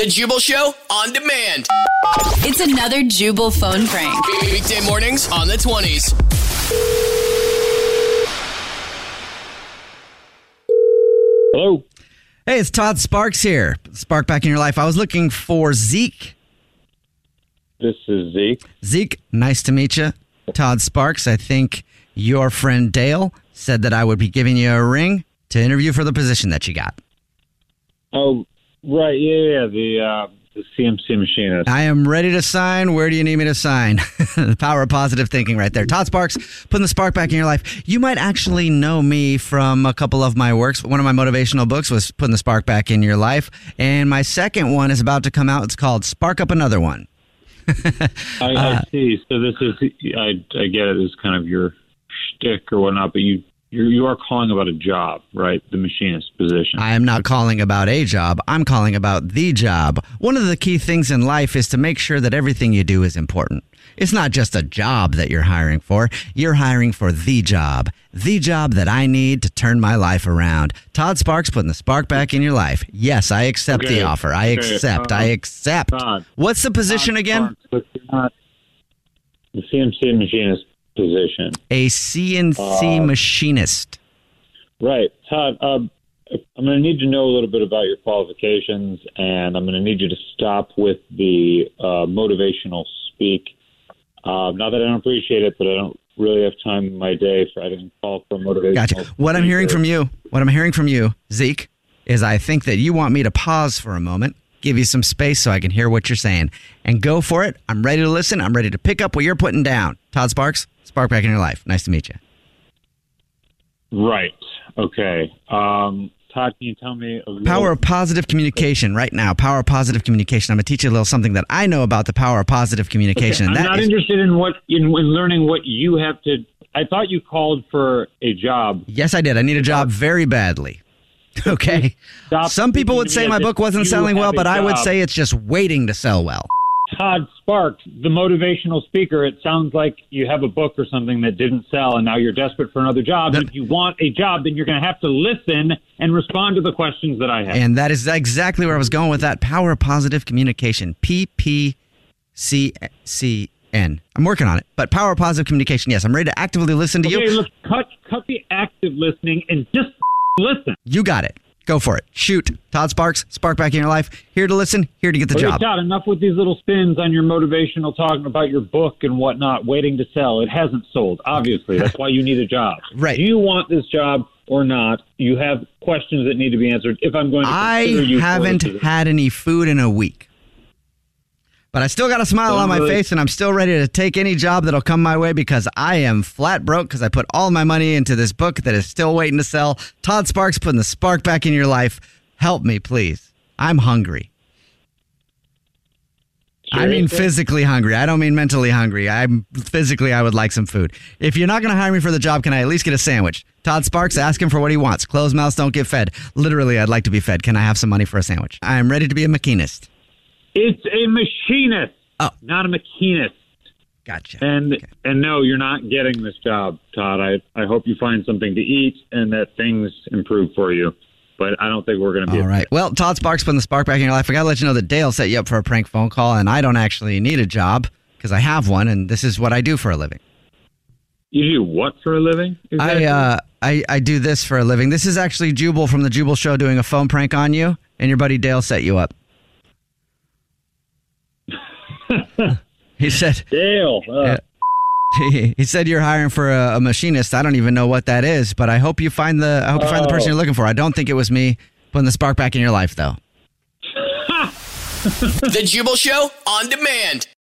The Jubal Show on demand. It's another Jubal phone prank. Weekday mornings on the 20s. Hello. Hey, it's Todd Sparks here. Spark back in your life. I was looking for Zeke. This is Zeke. Zeke, nice to meet you. Todd Sparks, I think your friend Dale said that I would be giving you a ring to interview for the position that you got. Oh, right. Yeah, yeah. The uh, the CMC machinist. I am ready to sign. Where do you need me to sign? the power of positive thinking right there. Todd Sparks, putting the spark back in your life. You might actually know me from a couple of my works. One of my motivational books was Putting the Spark Back in Your Life. And my second one is about to come out. It's called Spark Up Another One. I, I Uh, see. So this is I I get it as kind of your shtick or whatnot, but you you you are calling about a job, right? The machinist position. I am not calling about a job. I'm calling about the job. One of the key things in life is to make sure that everything you do is important. It's not just a job that you're hiring for. You're hiring for the job. The job that I need to turn my life around. Todd Sparks putting the spark back in your life. Yes, I accept Okay, the offer. I okay, accept. uh, I accept. Todd, What's the position Todd again? Sparks, you're the CMC machinist position. A CNC Uh, machinist. Right, Todd. Um, I'm going to need to know a little bit about your qualifications, and I'm going to need you to stop with the uh, motivational speak. Uh, not that I don't appreciate it, but I don't really have time in my day for I didn't call for motivational. Gotcha. What I'm hearing from you, what I'm hearing from you, Zeke, is I think that you want me to pause for a moment, give you some space so I can hear what you're saying, and go for it. I'm ready to listen. I'm ready to pick up what you're putting down. Todd Sparks, Spark Back in Your Life. Nice to meet you. Right. Okay. Um, Todd, can you tell me a little? Power of positive communication right now. Power of positive communication. I'm going to teach you a little something that I know about the power of positive communication. I'm that not is- interested in what in, in learning what you have to. I thought you called for a job. yes, I did. I need a job very badly. Okay. Stop Some people would say speaking to me my book wasn't selling well, but I would say it's just waiting to sell well. Todd Sparks, the motivational speaker. It sounds like you have a book or something that didn't sell, and now you're desperate for another job. And if you want a job, then you're going to have to listen and respond to the questions that I have. And that is exactly where I was going with that power of positive communication. P P C C N. I'm working on it. But power of positive communication, yes, I'm ready to actively listen to okay, you. look, cut cut the active listening and just listen. You got it. Go for it. Shoot. Todd Sparks, Spark Back in Your Life. Here to listen, here to get the job. Todd, enough with these little spins on your motivational talking about your book and whatnot, waiting to sell. It hasn't sold, obviously. That's why you need a job. Right. Do you want this job or not? You have questions that need to be answered. If I'm going to I you haven't had any food in a week. But I still got a smile Don't on my really- face, and I'm still ready to take any job that'll come my way because I am flat broke because I put all my money into this book that is still waiting to sell. Todd Sparks putting the spark back in your life. Help me, please. I'm hungry. I mean physically hungry. I don't mean mentally hungry. I'm physically I would like some food. If you're not going to hire me for the job, can I at least get a sandwich? Todd Sparks, ask him for what he wants. Closed mouths don't get fed. Literally, I'd like to be fed. Can I have some money for a sandwich? I am ready to be a machinist. It's a machinist, Oh. not a machinist. Gotcha. And Okay. and no, you're not getting this job, Todd. I I hope you find something to eat and that things improve for you. But I don't think we're going to be. All right. Well, Todd Sparks putting the spark back in your life. I got to let you know that Dale set you up for a prank phone call, and I don't actually need a job because I have one, and this is what I do for a living. You do what for a living? I uh I, I do this for a living. This is actually Jubal from the Jubal Show doing a phone prank on you, and your buddy Dale set you up. He said Dale. Uh, he, he said you're hiring for a, a machinist. I don't even know what that is, but I hope you find the I hope you find the person Oh. you're looking for. I don't think it was me putting the spark back in your life though. The Jubal Show on demand.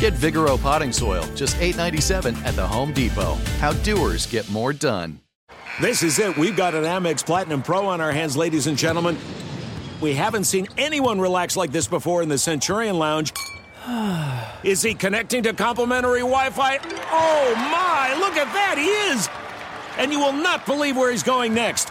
Get Vigoro potting soil, just $8.97 at the Home Depot. How doers get more done. This is it. We've got an Amex Platinum Pro on our hands, ladies and gentlemen. We haven't seen anyone relax like this before in the Centurion Lounge. Is he connecting to complimentary Wi Fi? Oh my, look at that, he is! And you will not believe where he's going next.